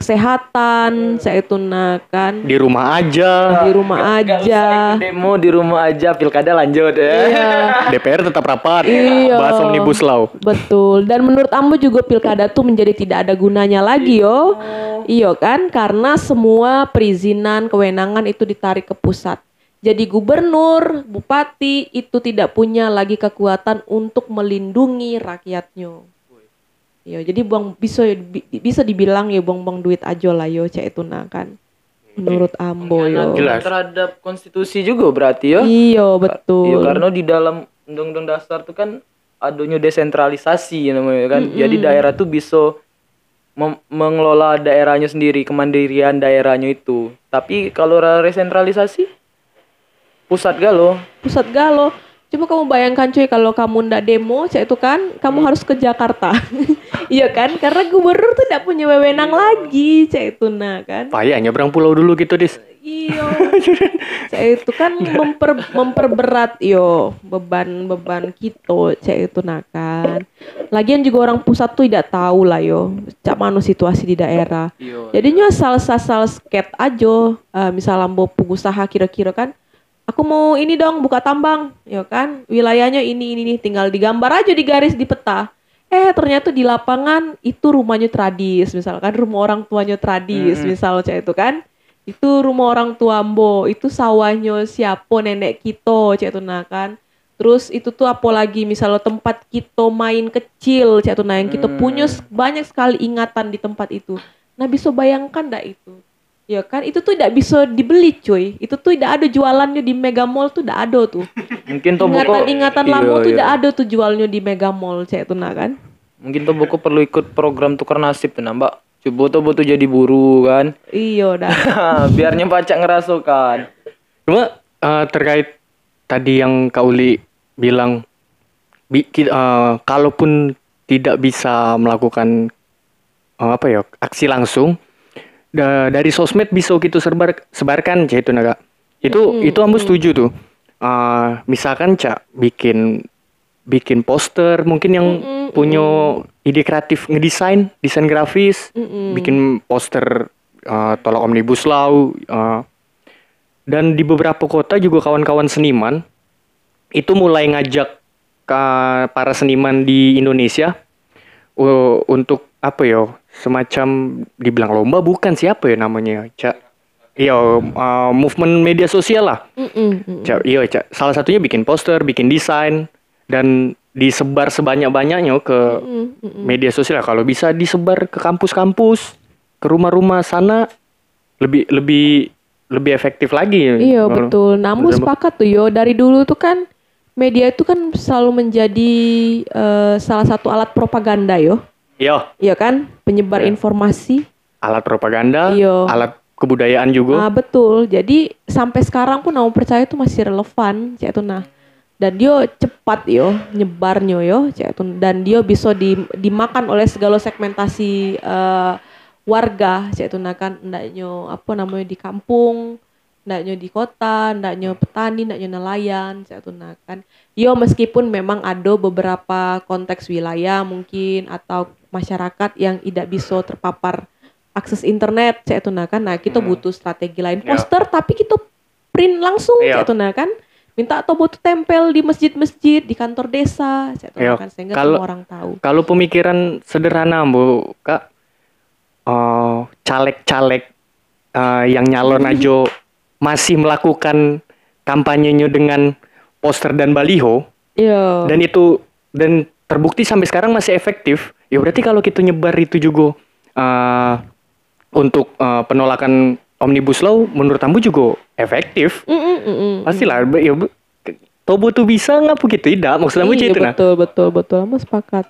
kesehatan saya tunakan Di rumah aja. di rumah aja. demo di rumah aja pilkada lanjut ya Iya. DPR tetap rapat. Iya. Bahas omnibus law. Betul. Dan menurut Ambo juga pilkada tuh menjadi tidak ada gunanya lagi yo. Iya kan? Karena semua perizinan, kewenangan itu ditarik ke pusat. Jadi gubernur, bupati itu tidak punya lagi kekuatan untuk melindungi rakyatnya. Iya, jadi buang bisa bi- bisa dibilang ya buang-buang duit aja lah yo cek itu nah kan. Menurut Ambo yo. Jelas. terhadap konstitusi juga berarti ya Iya, betul. Iya, karena di dalam undang-undang dasar tuh kan adanya desentralisasi namanya kan jadi daerah tuh bisa mem- mengelola daerahnya sendiri kemandirian daerahnya itu tapi kalau ra- resentralisasi pusat galo pusat galau. Coba kamu bayangkan cuy kalau kamu ndak demo, cak itu kan kamu harus ke Jakarta. iya kan? Karena gubernur tuh tidak punya wewenang lagi, cak itu nah kan. Payah nyebrang pulau dulu gitu, Dis. Iya. cak itu kan memper, memperberat yo beban-beban kita, cak itu nah kan. Lagian juga orang pusat tuh tidak tahu lah yo, cak mana situasi di daerah. Jadinya asal-asal sket aja, eh, misal ambo pengusaha kira-kira kan, aku mau ini dong buka tambang, ya kan, wilayahnya ini ini nih, tinggal digambar aja di garis di peta. Eh ternyata di lapangan itu rumahnya tradis, misalkan rumah orang tuanya tradis, misal cak itu kan, itu rumah orang tua ambo, itu sawahnya siapa nenek kita, itu nah kan. Terus itu tuh apalagi misalnya tempat kita main kecil, itu nah yang kita punya s- banyak sekali ingatan di tempat itu. Nah bisa bayangkan dak itu? Ya kan itu tuh tidak bisa dibeli cuy. Itu tuh tidak ada jualannya di Mega Mall tuh tidak ada tuh. mungkin Toboko Ingatan-ingatan Iya, lama tuh iya. tidak ada tuh jualnya di Mega Mall cek tuh nah kan. mungkin Toboko perlu ikut program tukar nasib tuh mbak Coba tuh butuh jadi buru kan. Iyo dah. Biarnya pacak ngerasukan. Cuma eh, terkait tadi yang Kak Uli bilang bi- eh, kalaupun tidak bisa melakukan eh, apa ya aksi langsung da- dari sosmed bisa gitu sebar sebarkan cah itu naga. Itu itu ambu setuju tuh. Eh, misalkan cak bikin bikin poster mungkin yang punya ide kreatif ngedesain desain grafis bikin poster eh, tolak omnibus law eh, dan di beberapa kota juga kawan-kawan seniman itu mulai ngajak ke para seniman di Indonesia uh, untuk apa ya semacam dibilang lomba bukan siapa ya namanya cak? Iya uh, movement media sosial lah. Mm. Cak, iya cak. Salah satunya bikin poster bikin desain dan disebar sebanyak-banyaknya ke media sosial. Kalau bisa disebar ke kampus-kampus ke rumah-rumah sana lebih lebih lebih efektif lagi. Iya betul. Namun sepakat tuh yo. Dari dulu tuh kan media itu kan selalu menjadi eh, salah satu alat propaganda yo. Iya Iya kan? Penyebar Iya. informasi. alat propaganda Iya. alat kebudayaan juga Ah betul. Jadi sampai sekarang pun aku percaya itu masih relevan, cek itu nah. Dan dia cepat yo nyebarnya yo, cek itu dan dia bisa di- dimakan oleh segala segmentasi eh, warga, cek itu nah kan ndaknya apa namanya di kampung, ndaknya di kota, ndaknya petani, ndaknya nelayan, cek itu nah kan. Yo meskipun memang ada beberapa konteks wilayah mungkin atau masyarakat yang tidak bisa terpapar akses internet cek itu nah kan nah kita butuh strategi lain Ya. poster tapi kita print langsung Iya. cek itu nah kan minta atau butuh tempel di masjid-masjid di kantor desa cek itu nah Iya. kan sehingga Kalau- semua orang tahu Kalau pemikiran sederhana, Bu, Kak, eh, caleg-caleg eh, yang nyalon aja masih melakukan kampanyenya dengan poster dan baliho, iya dan itu dan terbukti sampai sekarang masih efektif. Ya berarti kalau kita nyebar itu juga eh, untuk eh, penolakan omnibus law, menurut Ambu juga efektif. Mm, mm, mm, mm. Pastilah, be- ya, Tobo tuh bisa ngapa gitu tidak? Maksud Ambu Iya, itu nah. betul betul betul Kamu sepakat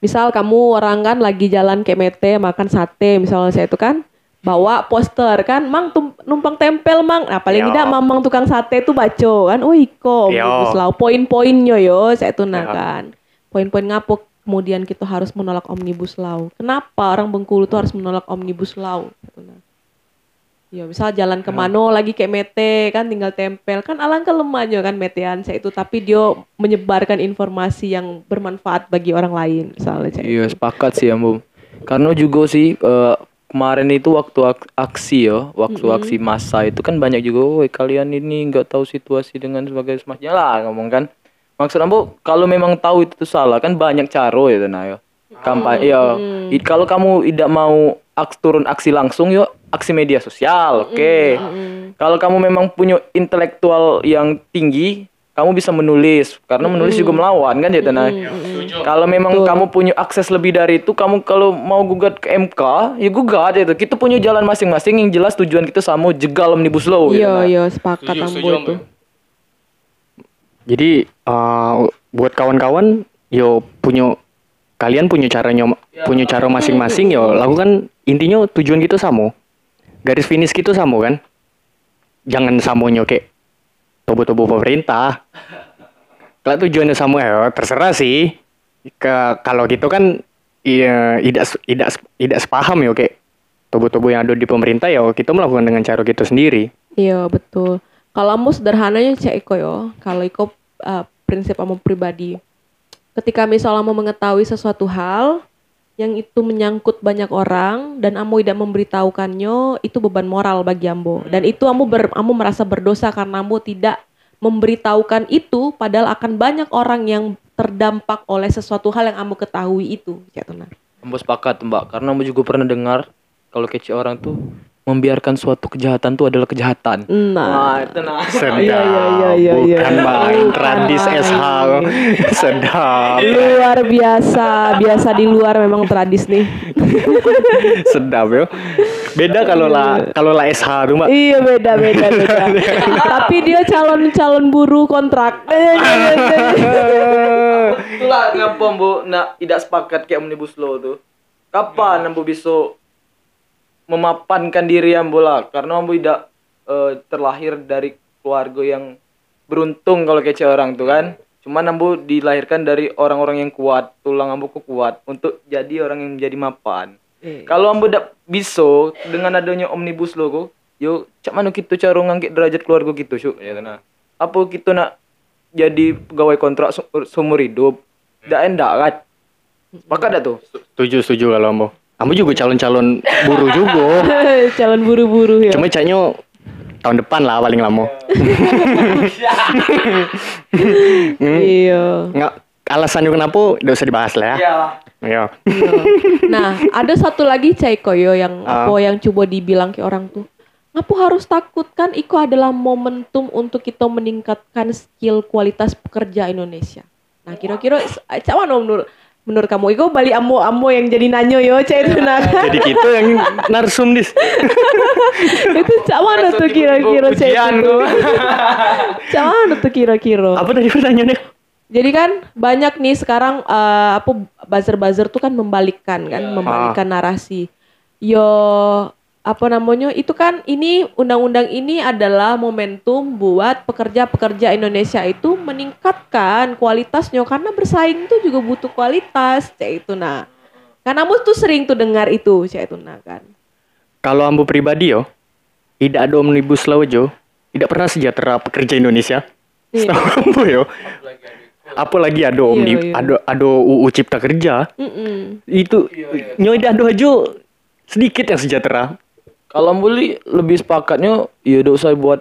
misal kamu orang kan lagi jalan ke mete makan sate misalnya saya itu kan bawa poster kan? Mang tum- numpang tempel mang. Nah paling Yo. tidak mamang tukang sate tuh baco kan? Oh iko law poin-poinnya yo saya itu nah Ya. kan poin-poin ngapo kemudian kita harus menolak omnibus law. Kenapa orang Bengkulu tuh harus menolak omnibus law? Nah. Ya misal jalan ke mana lagi kayak mete kan? Tinggal tempel. Kan alangkah lemahnya kan metean saya itu. Tapi dia menyebarkan informasi yang bermanfaat bagi orang lain misalnya saya Iya sepakat sih Ambu. Karena juga sih eh, kemarin itu waktu ak- aksi ya, waktu aksi massa itu kan banyak juga, woi kalian ini nggak tahu situasi dengan sebagai semacamnya lah ngomong kan. Maksud Ambu kalau memang tahu itu tuh salah kan banyak cara ya Tana ya. Kampanye ya. Kalau kamu tidak mau aks turun aksi langsung yuk aksi media sosial, oke. Kalau kamu memang punya intelektual yang tinggi, kamu bisa menulis karena menulis juga melawan kan ya Tana. Kalau memang kamu punya akses lebih dari itu, kamu kalau mau gugat ke MK, ya gugat itu. Kita punya jalan masing-masing yang jelas tujuan kita sama jegal omnibus law. gitu, iya iya sepakat ambo itu Jadi eh, buat kawan-kawan yo punya kalian punya caranya punya cara masing-masing yo lakukan intinya tujuan kita sama. Garis finish kita sama kan. Jangan samonyo kayak tobo-tobo pemerintah. Kalau tujuannya sama ya terserah sih. Ke kalau gitu kan iya tidak tidak tidak sepaham yo kayak tobo-tobo yang ada di pemerintah ya kita melakukan dengan cara kita sendiri. iya betul kalau ambo sederhananya cek iko yo kalau iko uh, prinsip ambo pribadi ketika misalnya ambo mengetahui sesuatu hal yang itu menyangkut banyak orang dan ambo tidak memberitahukannya itu beban moral bagi ambo. Dan itu ambo ber, ambo merasa berdosa karena ambo tidak memberitahukan itu padahal akan banyak orang yang terdampak oleh sesuatu hal yang ambo ketahui itu ya Ambo sepakat mbak, karena Ambo juga pernah dengar kalau kece orang tuh membiarkan suatu kejahatan tuh adalah kejahatan. nah itu nah. Sedap. Iya, iya, iya, iya, iya. Bukan bang, Bukan, tradis. SH. Sedap. luar biasa biasa di luar memang tradis nih Sedap ya. Beda kalau lah kalau lah SH tuh mbak. iya beda beda beda tapi dia calon calon buruh kontrak Itulah ngapa Ambo nak tidak sepakat kayak omnibus law tuh. kapan ambo bisa memapankan diri ambo lah karena ambo tidak eh, terlahir dari keluarga yang beruntung kalau kece orang tuh kan. Cuman ambo dilahirkan dari orang-orang yang kuat tulang ambo kok kuat untuk jadi orang yang menjadi mapan. Eh, kalau ambo tidak bisa dengan adanya omnibus law kok yo cak mana kita cara ngangkit derajat keluarga gitu syuk ya nah apa kita nak jadi pegawai kontrak se- seumur hidup? Tidak endak kan? Sepakat dah tuh? Setuju, setuju kalau Ambo. Ambo juga calon-calon buruh juga. calon buru-buru ya. Cuma caknya tahun depan lah paling lama. Iya. Nggak, alasannya kenapa udah usah dibahas lah ya. iyalah Iya. Nah, ada satu lagi Cai Koyo yang Ah. apa yang coba dibilang ke orang tuh. Ngapu harus takut kan Iko adalah momentum untuk kita meningkatkan skill kualitas pekerja Indonesia. Nah, kira-kira eh, cak mana menurut menurut kamu Iko balik amo amo yang jadi nanyo yo Cai itu nah. Jadi kita yang narsum dis. itu cak mana tuh kira-kira Ujian itu? Cak mana tuh kira-kira? Apa tadi pertanyaannya? Jadi kan banyak nih sekarang eh, apa buzzer-buzzer tuh kan membalikkan kan, membalikkan narasi. Yo apa namanya? Itu kan ini undang-undang ini adalah momentum buat pekerja-pekerja Indonesia itu meningkatkan kualitasnya karena bersaing tuh juga butuh kualitas, cek itu nah. Karena kamu tuh sering tuh dengar itu, cek itu nah kan. Kalau Ambo pribadi yo, tidak ada omnibus law jo, tidak pernah sejahtera pekerja Indonesia. Iya. Setahu Ambo yo. Apalagi ada omni, iya. ada ada UU Cipta Kerja, Mm-mm. itu nyoy ada aja sedikit yang sejahtera. Kalau boleh lebih sepakatnya ya udah usah buat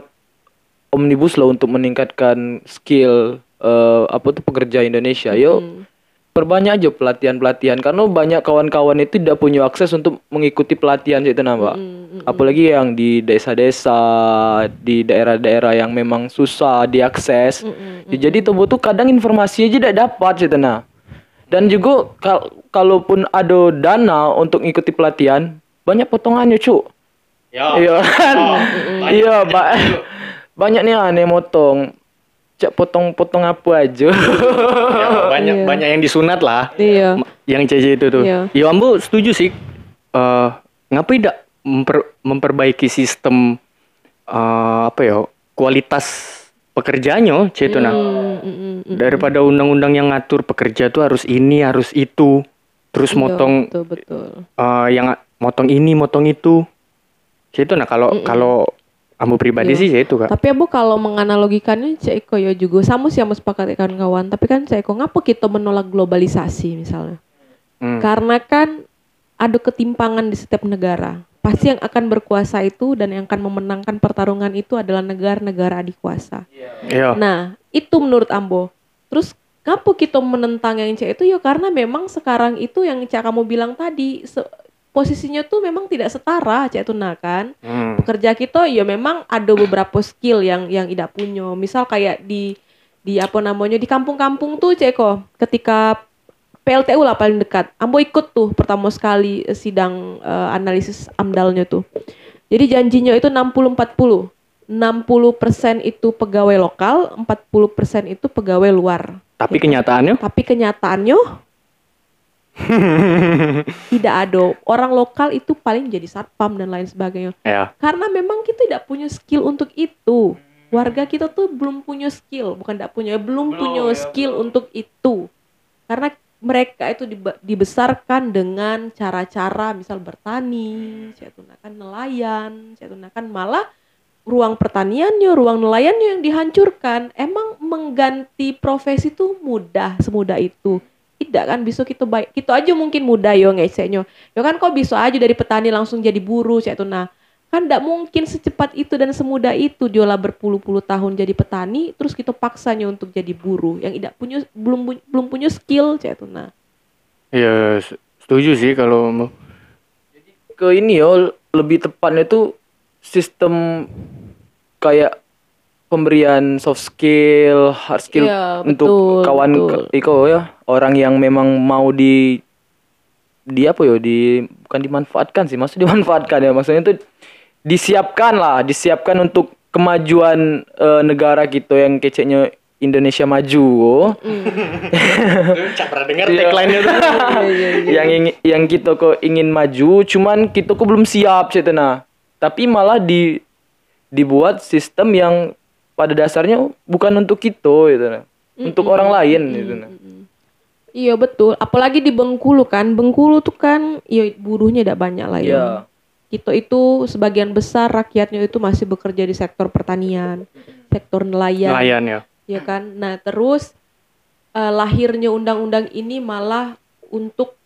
omnibus lah untuk meningkatkan skill eh, apa tuh pekerja Indonesia. Yuk perbanyak aja pelatihan-pelatihan karena banyak kawan-kawan itu tidak punya akses untuk mengikuti pelatihan itu nambah. Apalagi yang di desa-desa, di daerah-daerah yang memang susah diakses. Ya, jadi tuh tuh kadang informasi aja tidak dapat gitu nah. Dan juga kal kalaupun ada dana untuk ikuti pelatihan, banyak potongannya, Cuk. Iya kan? Iya, ba banyak nih aneh motong. Cak potong-potong apa aja. Ya, banyak Iya. banyak yang disunat lah. Iya. Yang CC itu tuh. Iya. Ya Ambo setuju sih. Eh ngapa tidak memper- memperbaiki sistem eh apa ya kualitas pekerjaannya, C itu nah. Mm, mm, mm, mm. Daripada undang-undang yang ngatur pekerja tuh harus ini, harus itu. Terus Iya, motong betul betul. eh, yang motong ini, motong itu. Itu nah kalau kalau Ambo pribadi Iya. sih C itu Kak. Tapi bu kalau menganalogikannya Cek Eko ya juga sama sih sama sepakat ya kawan-kawan. Tapi kan Cek Eko ngapa kita menolak globalisasi misalnya? Hmm. Karena kan ada ketimpangan di setiap negara. Pasti yang akan berkuasa itu dan yang akan memenangkan pertarungan itu adalah negara-negara adik kuasa. Iya. Nah, itu menurut Ambo. Terus ngapa kita menentang yang cek itu ya karena memang sekarang itu yang cak kamu bilang tadi se- posisinya tuh memang tidak setara cek itu nah kan? Hmm. pekerja kita ya memang ada beberapa skill yang yang tidak punya. Misal kayak di di apa namanya di kampung-kampung tuh ceko ketika PLTU lah paling dekat Ambo ikut tuh pertama sekali sidang eh, analisis amdalnya tuh. Jadi janjinya itu 60-40 60% itu pegawai lokal 40% itu pegawai luar. Tapi kenyataannya? Tapi kenyataannya tidak ada. Orang lokal itu paling jadi satpam dan lain sebagainya. Ya. karena memang kita tidak punya skill untuk itu. Warga kita tuh belum punya skill. Bukan tidak punya belum, punya skill untuk itu. Karena mereka itu dibe- dibesarkan dengan cara-cara misal bertani saya tunakan nelayan saya tunakan malah ruang pertaniannya ruang nelayannya yang dihancurkan. Emang mengganti profesi tuh mudah semudah itu tidak kan? Bisa kita baik. Kita aja mungkin mudah yo ngeseknya yo kan kok bisa aja dari petani langsung jadi buruh saya tuh. Nah kan tidak mungkin secepat itu dan semudah itu diolah berpuluh-puluh tahun jadi petani terus kita paksanya untuk jadi buruh yang tidak punya belum belum punya skill saya tuh nah. Ya se- setuju sih kalau Ambo. Ke ini yo lebih tepatnya tuh sistem kayak pemberian soft skill, hard skill Iya, untuk betul, kawan betul. Iko ya, orang yang memang mau di di apa yo di bukan dimanfaatkan sih, maksud dimanfaatkan ya, maksudnya itu disiapkan lah, disiapkan untuk kemajuan eh, negara kita yang keceknya Indonesia Maju. Cak pernah dengar Iya. tagline-nya tuh. yang ingin yang kita kok ingin maju, cuman kita kok belum siap sih nah. Tapi malah di dibuat sistem yang pada dasarnya bukan untuk kita gitu nah. Untuk orang lain gitu nah. Iya betul, apalagi di Bengkulu kan. Bengkulu tuh kan ya buruhnya tidak banyak lah ya. Iya. Kita itu sebagian besar rakyatnya itu masih bekerja di sektor pertanian, sektor nelayan. Nelayan ya. ya kan nah terus eh, lahirnya undang-undang ini malah untuk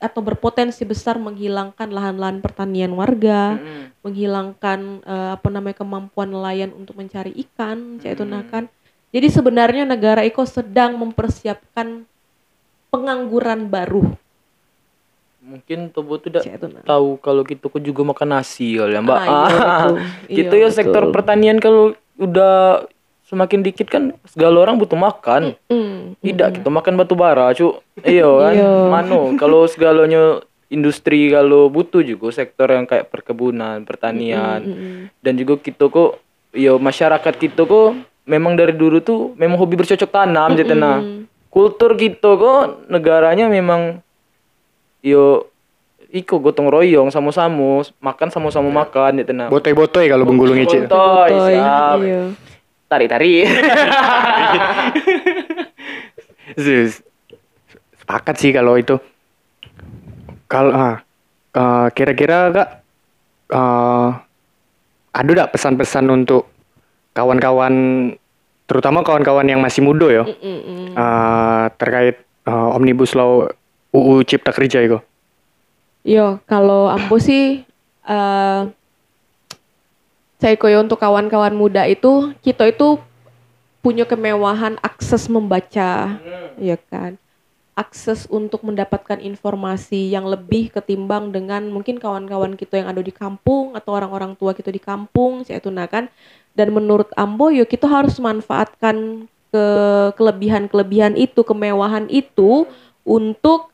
atau berpotensi besar menghilangkan lahan-lahan pertanian warga menghilangkan eh, apa namanya kemampuan nelayan untuk mencari ikan cak itu nah kan jadi sebenarnya negara Eko sedang mempersiapkan pengangguran baru Mungkin Tobo tidak itu nah tahu kalau kita kok juga makan nasi kali ya, Mbak. Ah, iya, betul. gitu Iya, ya sektor betul. pertanian kalau udah semakin dikit kan segala orang butuh makan. Hmm, Tidak, kita makan batu bara, cu. Iya kan? Iya. Mano, kalau segalanya industri kalau butuh juga sektor yang kayak perkebunan, pertanian. mm, Dan juga kita kok yo masyarakat kita kok memang dari dulu tuh memang hobi bercocok tanam jadi nah. Kultur kita kok negaranya memang yo iko gotong royong sama-sama makan sama-sama makan gitu nah. Botoy-botoy kalau Bengkulu. Botoy, Botoy, siap. iya. Tari-tari. Sepakat sih kalau itu. Kalau ah, eh, kira-kira kak eh, ada nggak pesan-pesan untuk kawan-kawan, terutama kawan-kawan yang masih muda ya, Mm, mm. eh, terkait eh, omnibus law UU Cipta Kerja itu. Yo, kalau ambo sih eh saya koyo untuk kawan-kawan muda itu kita itu punya kemewahan akses membaca, ya kan? Akses untuk mendapatkan informasi yang lebih ketimbang dengan mungkin kawan-kawan kita yang ada di kampung atau orang-orang tua kita di kampung, saya nah kan. Dan menurut ambo yo kita harus manfaatkan ke kelebihan-kelebihan itu, kemewahan itu untuk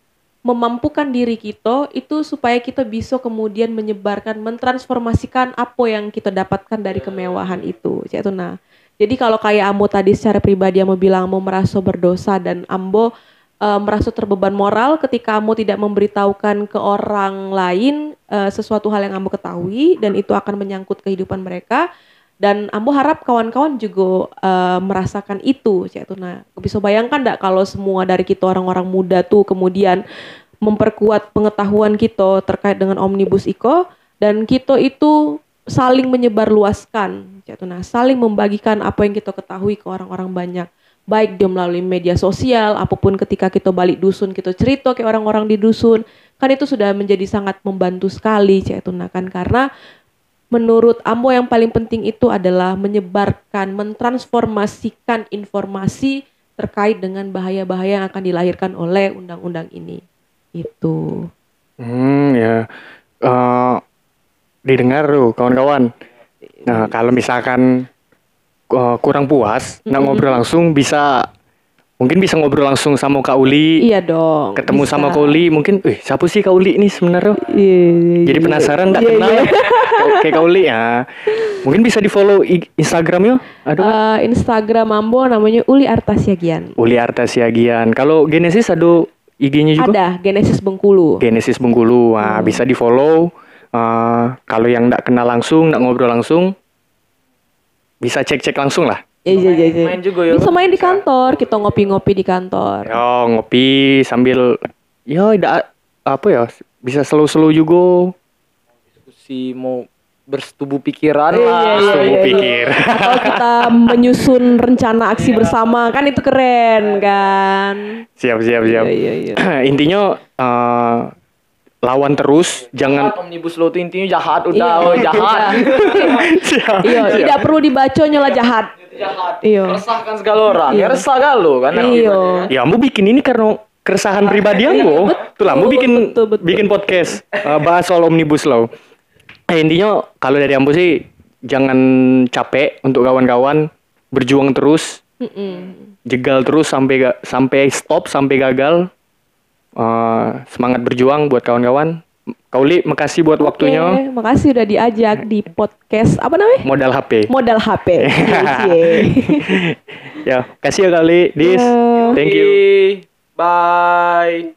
memampukan diri kita itu supaya kita bisa kemudian menyebarkan mentransformasikan apa yang kita dapatkan dari kemewahan itu itu nah jadi kalau kayak Ambo tadi secara pribadi Ambo bilang Ambo merasa berdosa dan Ambo eh, merasa terbeban moral ketika Ambo tidak memberitahukan ke orang lain eh, sesuatu hal yang Ambo ketahui dan itu akan menyangkut kehidupan mereka dan Ambo harap kawan-kawan juga eh, merasakan itu Cik itu nah bisa bayangkan enggak kalau semua dari kita orang-orang muda tuh kemudian memperkuat pengetahuan kita terkait dengan omnibus iko dan kita itu saling menyebarluaskan Cik itu nah saling membagikan apa yang kita ketahui ke orang-orang banyak. Baik dia melalui media sosial apa pun ketika kita balik dusun kita cerita ke orang-orang di dusun. Kan itu sudah menjadi sangat membantu sekali Cik itu nah kan? Karena menurut Ambo yang paling penting itu adalah menyebarkan, mentransformasikan informasi terkait dengan bahaya-bahaya yang akan dilahirkan oleh undang-undang ini. Itu. Hmm ya, Eh, didengar tuh kawan-kawan. Nah kalau misalkan eh, kurang puas, nak ngobrol langsung bisa, mungkin bisa ngobrol langsung sama Kak Uli. Iya dong. ketemu bisa. sama Kak Uli mungkin eh siapa sih Kak Uli ini sebenarnya Iya, iya, jadi iya. penasaran nggak Iya, kenal iya. kayak Kak Uli ya mungkin bisa di follow Instagramnya ada Eh, Instagram Ambo namanya Uli Artasiagian. Uli Artasiagian kalau Genesis ada IG-nya juga Ada Genesis Bengkulu. Genesis Bengkulu nah, bisa di follow Eh, kalau yang nggak kenal langsung nggak ngobrol langsung bisa cek-cek langsung lah Iya, iya, iya. Main juga ya. Bisa main di kantor, kita ngopi-ngopi di kantor. yo ngopi sambil yo tidak apa ya bisa slow-slow juga Diskusi mau bersetubuh pikiran Iya, lah. iya, Bersetubuh iya, iya. pikir. Atau kita menyusun rencana aksi bersama, kan itu keren kan? siap siap siap Iya, iya, iya. intinya eh, lawan terus jangan Jahat, omnibus law itu intinya jahat Iya, udah, oh, jahat. Siap, Iya, siap. tidak perlu dibaca nyala jahat. Jahat. Iya. Resahkan segala orang. Iya. Ya resah galau kan. Iya. Ya, Ambo bikin ini karena keresahan pribadi Ambo. Tuh lah, Ambo bikin betul, betul. bikin podcast eh, bahas soal omnibus law. Eh, intinya kalau dari Ambo sih jangan capek untuk kawan-kawan berjuang terus, Mm-mm. jegal terus sampai ga- sampai stop sampai gagal. Eh, semangat berjuang buat kawan-kawan. Kauli, makasih buat waktunya. Oke, makasih udah diajak di podcast apa namanya? Modal HP. Modal HP. Cie. ya, kasih ya kali, Dis. Ya. Thank you. Bye.